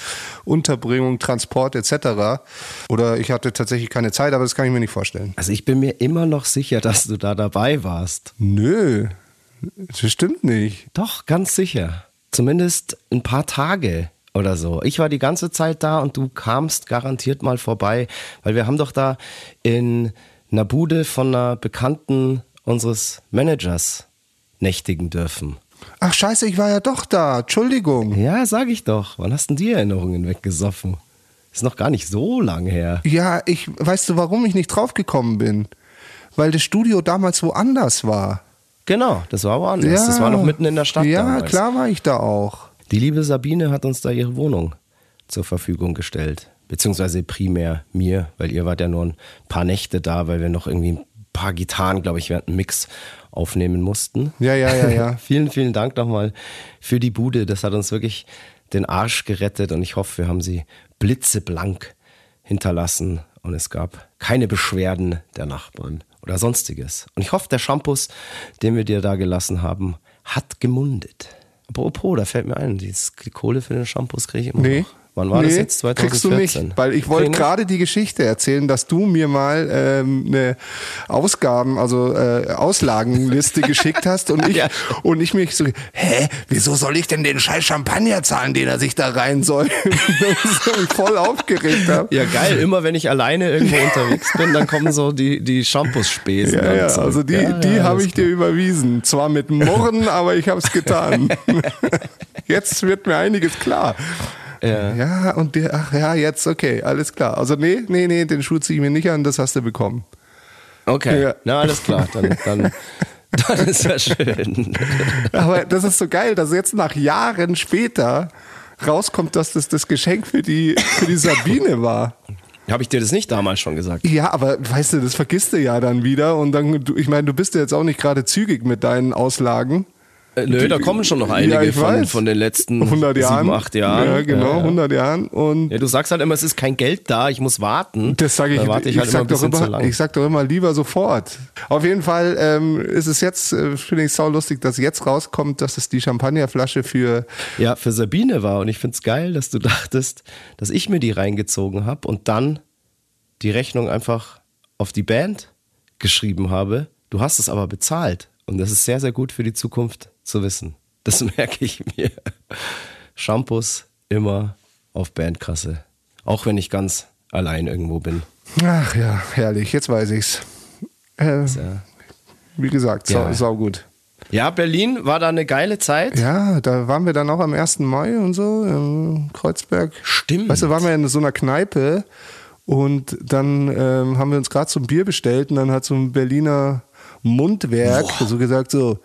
Unterbringung, Transport etc. Oder ich hatte tatsächlich keine Zeit, aber das kann ich mir nicht vorstellen. Also ich bin mir immer noch sicher, dass du da dabei warst. Nö, das stimmt nicht. Doch, ganz sicher. Zumindest ein paar Tage oder so. Ich war die ganze Zeit da und du kamst garantiert mal vorbei, weil wir haben doch da in einer Bude von einer Bekannten unseres Managers nächtigen dürfen. Ach scheiße, ich war ja doch da. Entschuldigung. Ja, sag ich doch. Wann hast denn die Erinnerungen weggesoffen? Ist noch gar nicht so lang her. Ja, ich weißt du, warum ich nicht draufgekommen bin? Weil das Studio damals woanders war. Genau, das war woanders. Das war noch mitten in der Stadt Ja, damals. klar war ich da auch. Die liebe Sabine hat uns da ihre Wohnung zur Verfügung gestellt. Beziehungsweise primär mir, weil ihr wart ja nur ein paar Nächte da, weil wir noch irgendwie ein paar Gitarren, glaube ich, während dem Mix aufnehmen mussten. Ja, ja, ja, ja. vielen, vielen Dank nochmal für die Bude. Das hat uns wirklich den Arsch gerettet und ich hoffe, wir haben sie blitzeblank hinterlassen und es gab keine Beschwerden der Nachbarn oder sonstiges. Und ich hoffe, der Shampoo, den wir dir da gelassen haben, hat gemundet. Apropos, da fällt mir ein, die die Kohle für den Shampoos kriege ich immer Nee. noch. Wann war das jetzt? 2014? kriegst du nicht, weil ich wollte gerade die Geschichte erzählen, dass du mir mal ähm, eine Ausgaben, also äh, Auslagenliste geschickt hast und ich Ja. und ich mich so, hä, wieso soll ich denn den scheiß Champagner zahlen, den er sich da rein soll? mich voll aufgeregt habe. Ja, geil. Immer wenn ich alleine irgendwo unterwegs bin, dann kommen so die, die Shampoos-Spesen. Ja, ja, also die, Ja, die ja, habe ich dir überwiesen. Zwar mit Murren, aber ich habe es getan. Jetzt wird mir einiges klar. Ja. Ja, und der, ach ja, jetzt, okay, alles klar. Also nee, nee, nee, den Schuh ziehe ich mir nicht an, das hast du bekommen. Okay, Ja. na alles klar. Dann, dann, dann ist ja schön. Aber das ist so geil, dass jetzt nach Jahren später rauskommt, dass das das Geschenk für die, für die Sabine war. Habe ich dir das nicht damals schon gesagt? Ja, aber weißt du, das vergisst du ja dann wieder. Und dann, ich meine, du bist ja jetzt auch nicht gerade zügig mit deinen Auslagen. Äh, Nö, da kommen schon noch einige Ja, von, von den letzten 100 Jahren. sieben, acht Jahren. Ja, genau, Ja, ja. 100 Jahren. Und Ja, du sagst halt immer, es ist kein Geld da, ich muss warten. Das sage ich, warte ich, ich, halt immer sag ein doch immer, ich sag doch immer lieber sofort. Auf jeden Fall ähm, ist es jetzt, äh, finde ich sau lustig, dass jetzt rauskommt, dass es die Champagnerflasche für ja, für Sabine war. Und ich find's geil, dass du dachtest, dass ich mir die reingezogen habe und dann die Rechnung einfach auf die Band geschrieben habe. Du hast es aber bezahlt. Und das ist sehr, sehr gut für die Zukunft zu wissen. Das merke ich mir. Shampoos immer auf Bandkasse. Auch wenn ich ganz allein irgendwo bin. Ach ja, herrlich, jetzt weiß ich's. Äh, wie gesagt, sau, Ja. sau gut. Ja, Berlin war da eine geile Zeit. Ja, da waren wir dann auch am 1. Mai und so im Kreuzberg. Stimmt. Weißt du, waren wir in so einer Kneipe und dann ähm, haben wir uns gerade so ein Bier bestellt und dann hat so ein Berliner Mundwerk so gesagt so,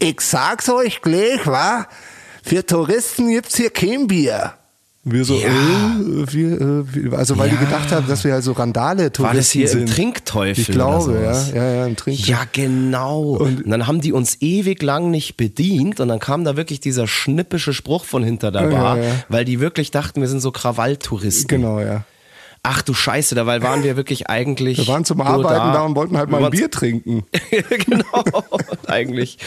ich sag's euch gleich, wa? Für Touristen gibt's hier kein Bier. Wir so, Ja. äh, wir, äh, also weil die Ja. gedacht haben, dass wir also Randale-Touristen War das hier sind. im Trinkteufel? Ich glaube, oder ja, sowas? ja, ja, im Trinkteufel. Ja, genau. Und, dann haben die uns ewig lang nicht bedient und dann kam da wirklich dieser schnippische Spruch von hinter der Ja, Bar, ja. weil die wirklich dachten, wir sind so Krawalltouristen. Genau, ja. Ach du Scheiße, dabei waren wir wirklich eigentlich. Wir waren zum Arbeiten da, und wollten halt mal ein Bier trinken. genau. Und eigentlich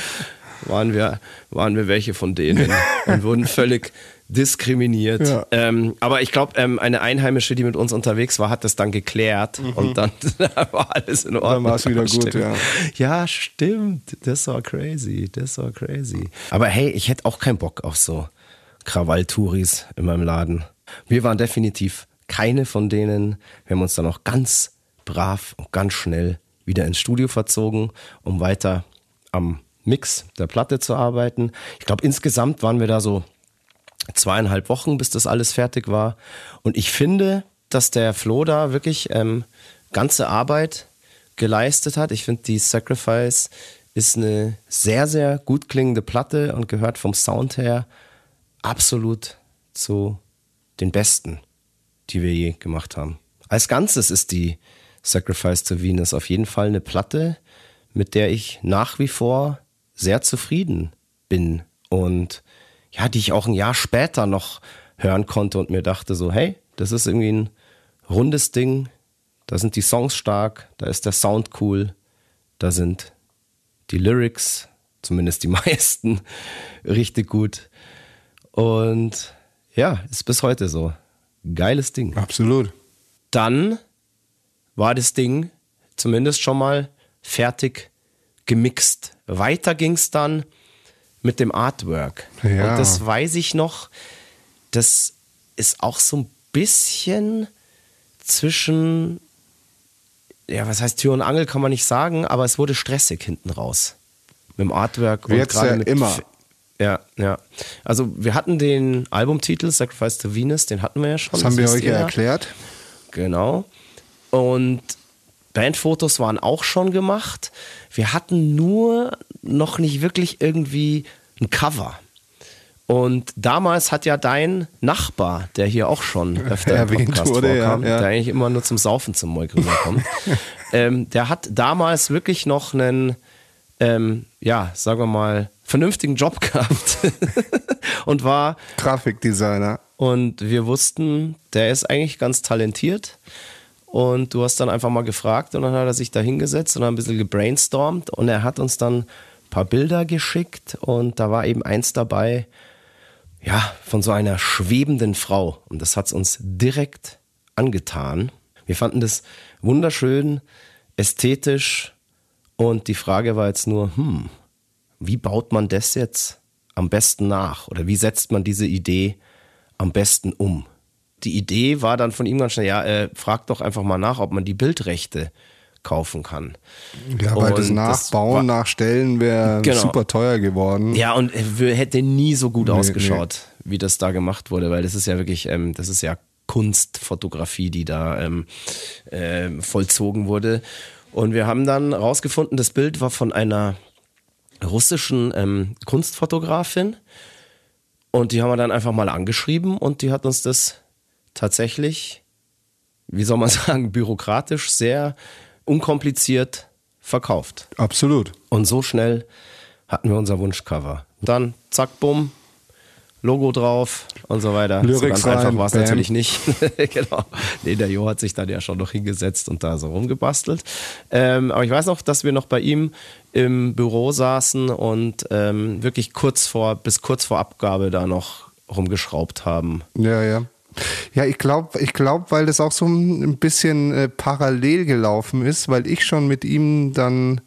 waren wir, waren wir welche von denen und wurden völlig diskriminiert. Ja. Ähm, aber ich glaube, ähm, eine Einheimische, die mit uns unterwegs war, hat das dann geklärt und dann war alles in Ordnung. Mhm. war's wieder gut, Stimmt. ja. Ja, stimmt. Das war crazy. Das war crazy. Aber hey, ich hätte auch keinen Bock auf so Krawalltouris in meinem Laden. Wir waren definitiv keine von denen. Wir haben uns dann auch ganz brav und ganz schnell wieder ins Studio verzogen, um weiter am Mix der Platte zu arbeiten. Ich glaube, insgesamt waren wir da so zweieinhalb Wochen, bis das alles fertig war. Und ich finde, dass der Flo da wirklich ähm, ganze Arbeit geleistet hat. Ich finde, die Sacrifice ist eine sehr, sehr gut klingende Platte und gehört vom Sound her absolut zu den besten, die wir je gemacht haben. Als Ganzes ist die Sacrifice to Venus auf jeden Fall eine Platte, mit der ich nach wie vor sehr zufrieden bin und ja, die ich auch ein Jahr später noch hören konnte und mir dachte so, hey, das ist irgendwie ein rundes Ding, da sind die Songs stark, da ist der Sound cool, da sind die Lyrics, zumindest die meisten, richtig gut. Und ja, ist bis heute so. Geiles Ding. Absolut. Dann war das Ding zumindest schon mal fertig gemixt. Weiter ging es dann mit dem Artwork. Ja. Und das weiß ich noch, das ist auch so ein bisschen zwischen, ja, was heißt Tür und Angel, kann man nicht sagen, aber es wurde stressig hinten raus. Mit dem Artwork. und Wird's gerade ja mit immer. Ja, ja. Also wir hatten den Albumtitel Sacrifice to Venus, den hatten wir ja schon. Das haben wir euch ja erklärt. Genau. Und Bandfotos waren auch schon gemacht. Wir hatten nur noch nicht wirklich irgendwie ein Cover. Und damals hat ja dein Nachbar, der hier auch schon öfter im Erwähnt Podcast wurde, ja, vorkam, ja. der eigentlich immer nur zum Saufen zum Moik rüberkommt, ähm, der hat damals wirklich noch einen, ähm, ja, sagen wir mal, vernünftigen Job gehabt und war Grafikdesigner. und wir wussten, der ist eigentlich ganz talentiert. Und du hast dann einfach mal gefragt und dann hat er sich da hingesetzt und ein bisschen gebrainstormt und er hat uns dann ein paar Bilder geschickt und da war eben eins dabei, ja, von so einer schwebenden Frau. Und das hat es uns direkt angetan. Wir fanden das wunderschön, ästhetisch. Und die Frage war jetzt nur, hm, wie baut man das jetzt am besten nach? Oder wie setzt man diese Idee am besten um? Die Idee war dann von ihm ganz schnell, ja, äh, frag doch einfach mal nach, ob man die Bildrechte kaufen kann. Ja, weil das Nachbauen, das Nachstellen wäre genau. super teuer geworden. Ja, und hätte nie so gut nee, ausgeschaut, nee. wie das da gemacht wurde, weil das ist ja wirklich, ähm, das ist ja Kunstfotografie, die da ähm, äh, vollzogen wurde. Und wir haben dann rausgefunden, das Bild war von einer russischen ähm, Kunstfotografin. Und die haben wir dann einfach mal angeschrieben und die hat uns das tatsächlich, wie soll man sagen, bürokratisch sehr unkompliziert verkauft. Absolut. Und so schnell hatten wir unser Wunschcover. Dann zack, bumm, Logo drauf und so weiter. Lyrics so ganz einfach war es natürlich nicht. genau. Nee, der Jo hat sich dann ja schon noch hingesetzt und da so rumgebastelt. Ähm, aber ich weiß noch, dass wir noch bei ihm im Büro saßen und ähm, wirklich kurz vor, bis kurz vor Abgabe da noch rumgeschraubt haben. Ja, ja. Ja, ich glaube, ich glaub, weil das auch so ein bisschen äh, parallel gelaufen ist, weil ich schon mit ihm dann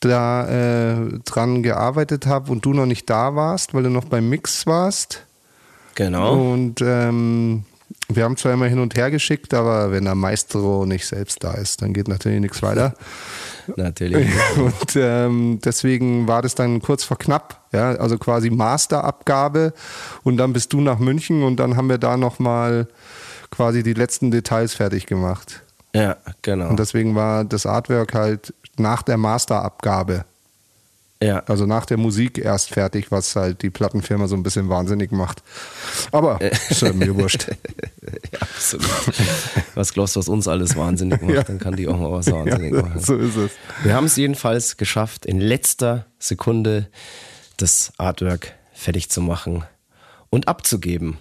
da äh, dran gearbeitet habe und du noch nicht da warst, weil du noch beim Mix warst. Genau. Und ähm, wir haben zwar immer hin und her geschickt, aber wenn der Maestro nicht selbst da ist, dann geht natürlich nichts weiter. Natürlich. Und ähm, deswegen war das dann kurz vor knapp, ja, also quasi Masterabgabe und dann bist du nach München und dann haben wir da nochmal quasi die letzten Details fertig gemacht. Ja, genau. Und deswegen war das Artwork halt nach der Masterabgabe. Ja. Also nach der Musik erst fertig, was halt die Plattenfirma so ein bisschen wahnsinnig macht. Aber ist ja mir wurscht. ja, absolut. Was glaubst du, was uns alles wahnsinnig macht, ja. dann kann die auch mal was wahnsinnig ja, machen. So ist es. Wir haben es jedenfalls geschafft, in letzter Sekunde das Artwork fertig zu machen und abzugeben.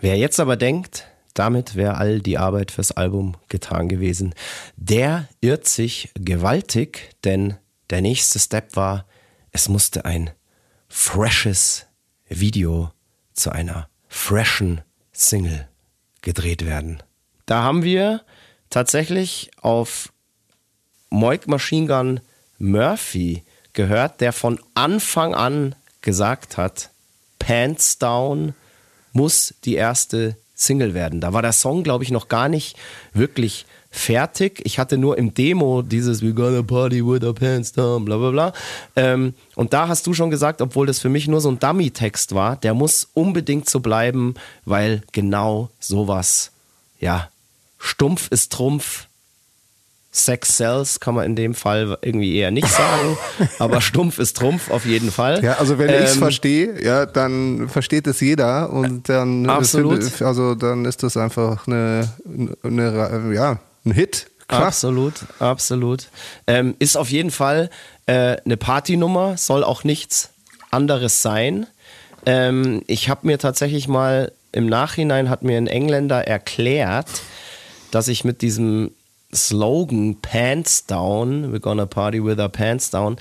Wer jetzt aber denkt, damit wäre all die Arbeit fürs Album getan gewesen. Der irrt sich gewaltig, denn der nächste Step war, es musste ein freshes Video zu einer freshen Single gedreht werden. Da haben wir tatsächlich auf Moik Machine Gun Murphy gehört, der von Anfang an gesagt hat, Pants Down muss die erste Single werden. Da war der Song, glaube ich, noch gar nicht wirklich fertig. Ich hatte nur im Demo dieses We gonna party with our pants down, bla bla bla. Ähm, und da hast du schon gesagt, obwohl das für mich nur so ein Dummy-Text war, der muss unbedingt so bleiben, weil genau sowas, ja, stumpf ist Trumpf, Sex Cells kann man in dem Fall irgendwie eher nicht sagen, aber stumpf ist Trumpf auf jeden Fall. Ja, also wenn ähm, ich es verstehe, ja, dann versteht es jeder und dann absolut. Ist, also dann ist das einfach eine, eine ja, ein Hit. Klar. Absolut, absolut. Ähm, ist auf jeden Fall äh, eine Partynummer, soll auch nichts anderes sein. Ähm, ich habe mir tatsächlich mal im Nachhinein hat mir ein Engländer erklärt, dass ich mit diesem Slogan Pants Down, we're gonna party with our pants down,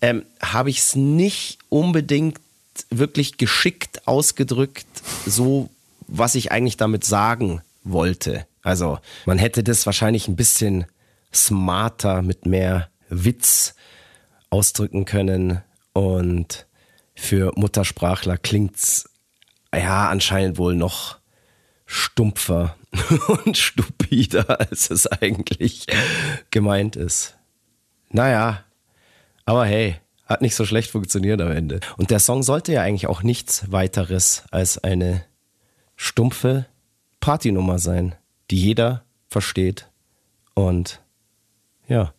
ähm, habe ich es nicht unbedingt wirklich geschickt ausgedrückt, so was ich eigentlich damit sagen wollte. Also man hätte das wahrscheinlich ein bisschen smarter mit mehr Witz ausdrücken können und für Muttersprachler klingt's ja anscheinend wohl noch stumpfer und stupider, als es eigentlich gemeint ist. Naja, aber hey, hat nicht so schlecht funktioniert am Ende. Und der Song sollte ja eigentlich auch nichts weiteres als eine stumpfe Partynummer sein, die jeder versteht und ja,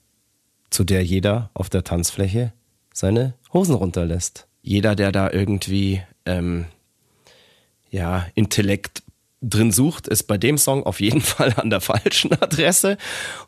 zu der jeder auf der Tanzfläche seine Hosen runterlässt. Jeder, der da irgendwie ähm, ja, Intellekt drin sucht, ist bei dem Song auf jeden Fall an der falschen Adresse.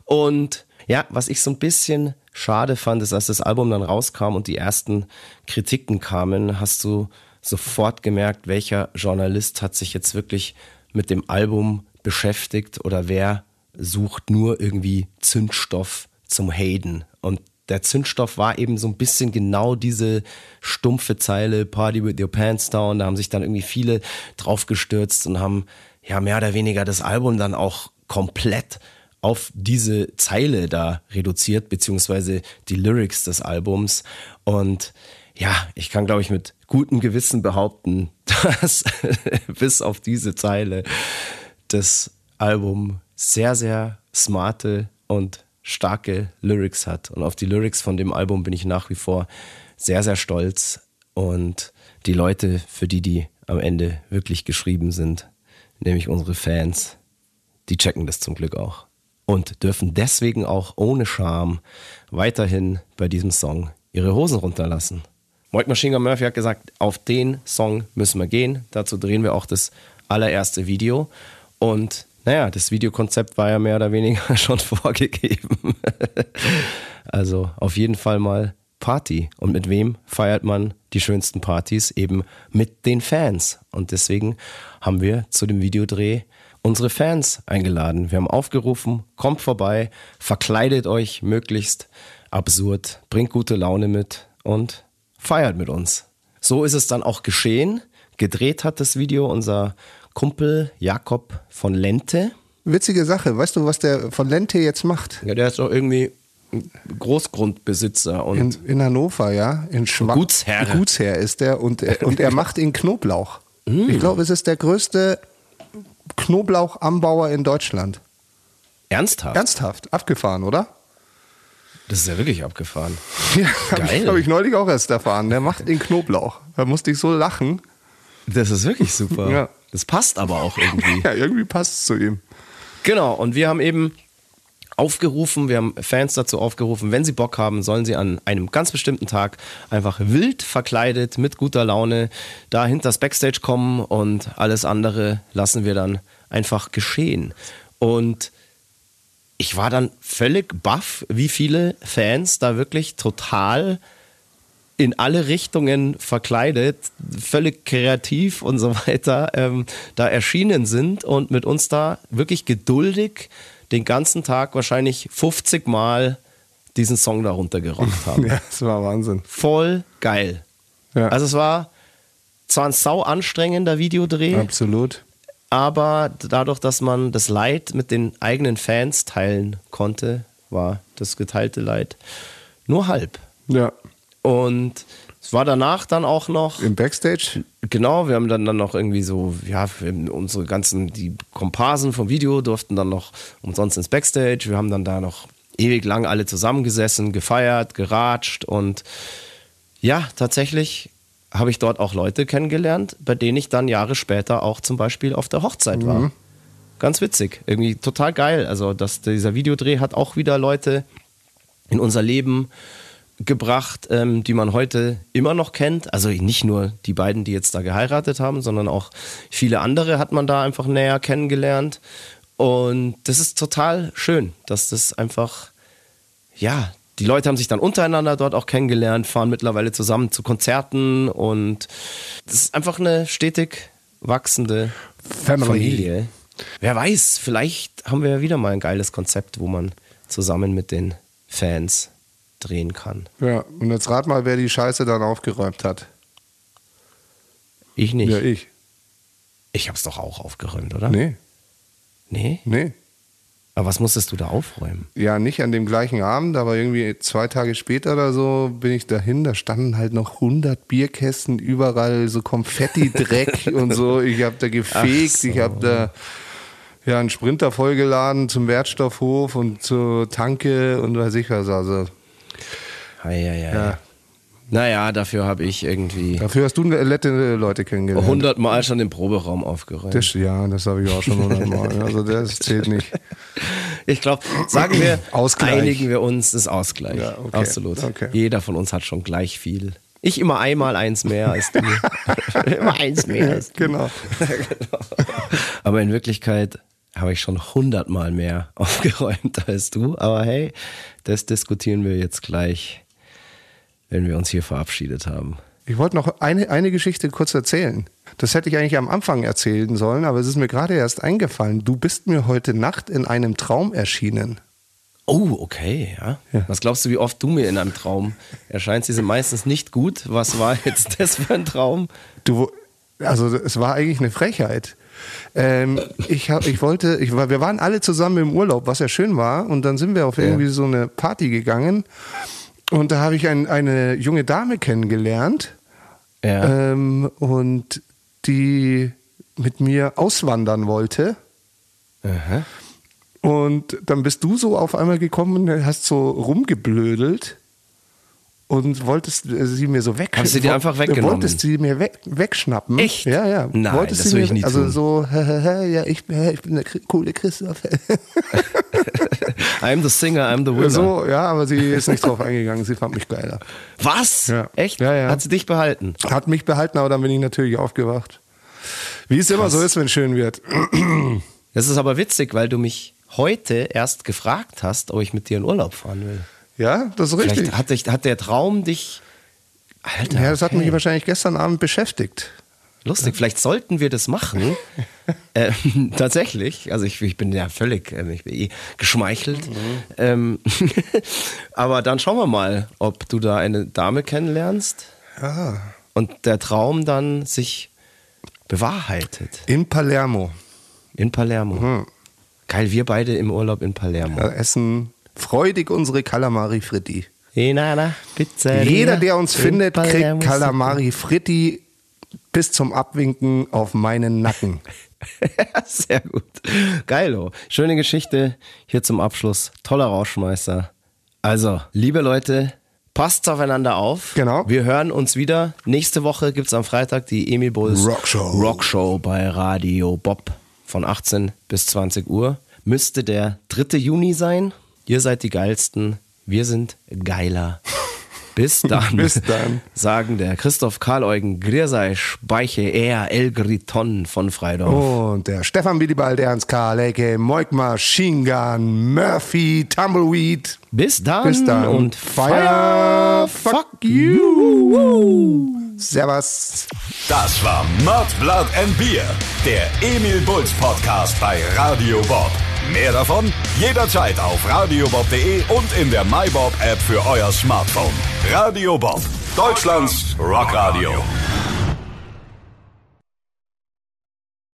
Und ja, was ich so ein bisschen schade fand, ist, als das Album dann rauskam und die ersten Kritiken kamen, hast du sofort gemerkt, welcher Journalist hat sich jetzt wirklich mit dem Album beschäftigt oder wer sucht nur irgendwie Zündstoff zum Hayden. Und der Zündstoff war eben so ein bisschen genau diese stumpfe Zeile Party with your pants down. Da haben sich dann irgendwie viele draufgestürzt und haben ja mehr oder weniger das Album dann auch komplett auf diese Zeile da reduziert, beziehungsweise die Lyrics des Albums. Und ja, ich kann, glaube ich, mit gutem Gewissen behaupten, dass bis auf diese Zeile das Album sehr, sehr smarte und starke Lyrics hat. Und auf die Lyrics von dem Album bin ich nach wie vor sehr, sehr stolz. Und die Leute, für die die am Ende wirklich geschrieben sind, nämlich unsere Fans, die checken das zum Glück auch. Und dürfen deswegen auch ohne Scham weiterhin bei diesem Song ihre Hosen runterlassen. Mike Machine Gun Murphy hat gesagt, auf den Song müssen wir gehen. Dazu drehen wir auch das allererste Video. Und naja, das Videokonzept war ja mehr oder weniger schon vorgegeben. also auf jeden Fall mal Party. Und mit wem feiert man die schönsten Partys? Eben mit den Fans. Und deswegen haben wir zu dem Videodreh unsere Fans eingeladen. Wir haben aufgerufen, kommt vorbei, verkleidet euch möglichst absurd, bringt gute Laune mit und feiert mit uns. So ist es dann auch geschehen. Gedreht hat das Video unser Kumpel Jakob von Lente. Witzige Sache. Weißt du, was der von Lente jetzt macht? Ja, der ist doch irgendwie Großgrundbesitzer und in, in Hannover, ja, in Schmack. Gutsherr. Gutsherr ist der und, und er macht in Knoblauch. Mm. Ich glaube, es ist der größte Knoblauchanbauer in Deutschland. Ernsthaft? Ernsthaft, abgefahren, oder? Das ist ja wirklich abgefahren. Ja, habe ich, hab ich neulich auch erst erfahren. Der macht in Knoblauch. Da musste ich so lachen. Das ist wirklich super. Ja. Das passt aber auch irgendwie. ja, irgendwie passt es zu ihm. Genau, und wir haben eben aufgerufen, wir haben Fans dazu aufgerufen, wenn sie Bock haben, sollen sie an einem ganz bestimmten Tag einfach wild verkleidet, mit guter Laune, da hinter das Backstage kommen und alles andere lassen wir dann einfach geschehen. Und ich war dann völlig baff, wie viele Fans da wirklich total in alle Richtungen verkleidet, völlig kreativ und so weiter, ähm, da erschienen sind und mit uns da wirklich geduldig den ganzen Tag wahrscheinlich 50 Mal diesen Song darunter gerockt haben. ja, das war Wahnsinn. Voll geil. Ja. Also es war zwar ein sau anstrengender Videodreh. Absolut. Aber dadurch, dass man das Leid mit den eigenen Fans teilen konnte, war das geteilte Leid nur halb. Ja. Und es war danach dann auch noch. Im Backstage? Genau, wir haben dann, dann noch irgendwie so, ja, unsere ganzen, die Komparsen vom Video durften dann noch umsonst ins Backstage. Wir haben dann da noch ewig lang alle zusammengesessen, gefeiert, geratscht und ja, tatsächlich habe ich dort auch Leute kennengelernt, bei denen ich dann Jahre später auch zum Beispiel auf der Hochzeit war. Mhm. Ganz witzig, irgendwie total geil. Also, dass dieser Videodreh hat auch wieder Leute in unser Leben gebracht, ähm, die man heute immer noch kennt. Also nicht nur die beiden, die jetzt da geheiratet haben, sondern auch viele andere hat man da einfach näher kennengelernt. Und das ist total schön, dass das einfach, ja, die Leute haben sich dann untereinander dort auch kennengelernt, fahren mittlerweile zusammen zu Konzerten und das ist einfach eine stetig wachsende Family. Familie. Wer weiß, vielleicht haben wir ja wieder mal ein geiles Konzept, wo man zusammen mit den Fans drehen kann. Ja, und jetzt rat mal, wer die Scheiße dann aufgeräumt hat. Ich nicht. Ja, ich. Ich hab's doch auch aufgeräumt, oder? Nee. Nee? Nee. Aber was musstest du da aufräumen? Ja, nicht an dem gleichen Abend, aber irgendwie zwei Tage später oder so bin ich dahin. Da standen halt noch 100 Bierkästen, überall so Konfetti-Dreck und so. Ich habe da gefegt, so. ich habe da ja einen Sprinter vollgeladen zum Wertstoffhof und zur Tanke und weiß ich was. Also Hei, hei, hei. Ja. Naja, dafür habe ich irgendwie. Dafür hast du nette Leute kennengelernt. Hundertmal schon den Proberaum aufgeräumt. Das, ja, das habe ich auch schon hundertmal. also das zählt nicht. Ich glaube, sagen wir, Ausgleich. einigen wir uns, das ist Ausgleich. Ja, okay. Absolut. Okay. Jeder von uns hat schon gleich viel. Ich immer einmal eins mehr als du. immer eins mehr als du. Genau. genau. Aber in Wirklichkeit habe ich schon hundertmal mehr aufgeräumt als du. Aber hey, das diskutieren wir jetzt gleich wenn wir uns hier verabschiedet haben. Ich wollte noch eine, eine Geschichte kurz erzählen. Das hätte ich eigentlich am Anfang erzählen sollen, aber es ist mir gerade erst eingefallen. Du bist mir heute Nacht in einem Traum erschienen. Oh, okay, ja. Was glaubst du, wie oft du mir in einem Traum erscheinst? Die sind meistens nicht gut. Was war jetzt das für ein Traum? Du, also es war eigentlich eine Frechheit. Ähm, ich, hab, ich wollte, ich war, wir waren alle zusammen im Urlaub, was ja schön war. Und dann sind wir auf irgendwie so eine Party gegangen. Und da habe ich ein, eine junge Dame kennengelernt. Ja. Ähm, und die mit mir auswandern wollte. Aha. Und dann bist du so auf einmal gekommen und hast so rumgeblödelt und wolltest sie mir so weg. Hast du die wo- einfach weggenommen? Wolltest sie mir weg, wegschnappen. Echt? Ja, ja. Nein, wolltest das sie will mir, ich nie Also tun. so, ja, ich, bin- ich bin der coole Christoph. I'm the singer, I'm the winner. so, ja, aber sie ist nicht drauf eingegangen. Sie fand mich geiler. Was? Ja. Echt? Ja, ja. Hat sie dich behalten? Hat mich behalten, aber dann bin ich natürlich aufgewacht. Wie es immer so ist, wenn es schön wird. Das ist aber witzig, weil du mich heute erst gefragt hast, ob ich mit dir in Urlaub fahren will. Ja, das ist richtig. Hat, dich, hat der Traum dich. Alter. Ja, das hat okay. mich wahrscheinlich gestern Abend beschäftigt. Lustig, vielleicht sollten wir das machen. ähm, tatsächlich. Also ich, ich bin ja völlig, ähm, ich bin eh geschmeichelt. Mhm. Ähm, aber dann schauen wir mal, ob du da eine Dame kennenlernst Ja. und der Traum dann sich bewahrheitet. In Palermo. In Palermo. Mhm. Geil, wir beide im Urlaub in Palermo. Wir essen freudig unsere Calamari Fritti. Pizzeria Jeder, der uns in findet, kriegt Calamari Fritti bis zum Abwinken auf meinen Nacken. Sehr gut. Geilo. Schöne Geschichte hier zum Abschluss. Toller Rauschmeister. Also, liebe Leute, passt aufeinander auf. Genau. Wir hören uns wieder. Nächste Woche gibt es am Freitag die Emil Bulls Rockshow. Rockshow bei Radio Bob von 18 bis 20 Uhr. Müsste der 3. Juni sein. Ihr seid die geilsten. Wir sind geiler. Bis dann. Bis dann. Sagen der Christoph Karl-Eugen Griersei Speiche er El Griton von Freidorf. Und der Stefan Willibald Ernst Karl, a.k.a. Moik Machine Gun, Murphy, Tumbleweed. Bis dann, Bis dann. und Fire, fuck you. Servus. Das war Mud, Blood and Beer, der Emil Bulls Podcast bei Radio Bob. Mehr davon jederzeit auf radiobob.de und in der MyBob App für euer Smartphone. Radio Bob, Deutschlands Rockradio.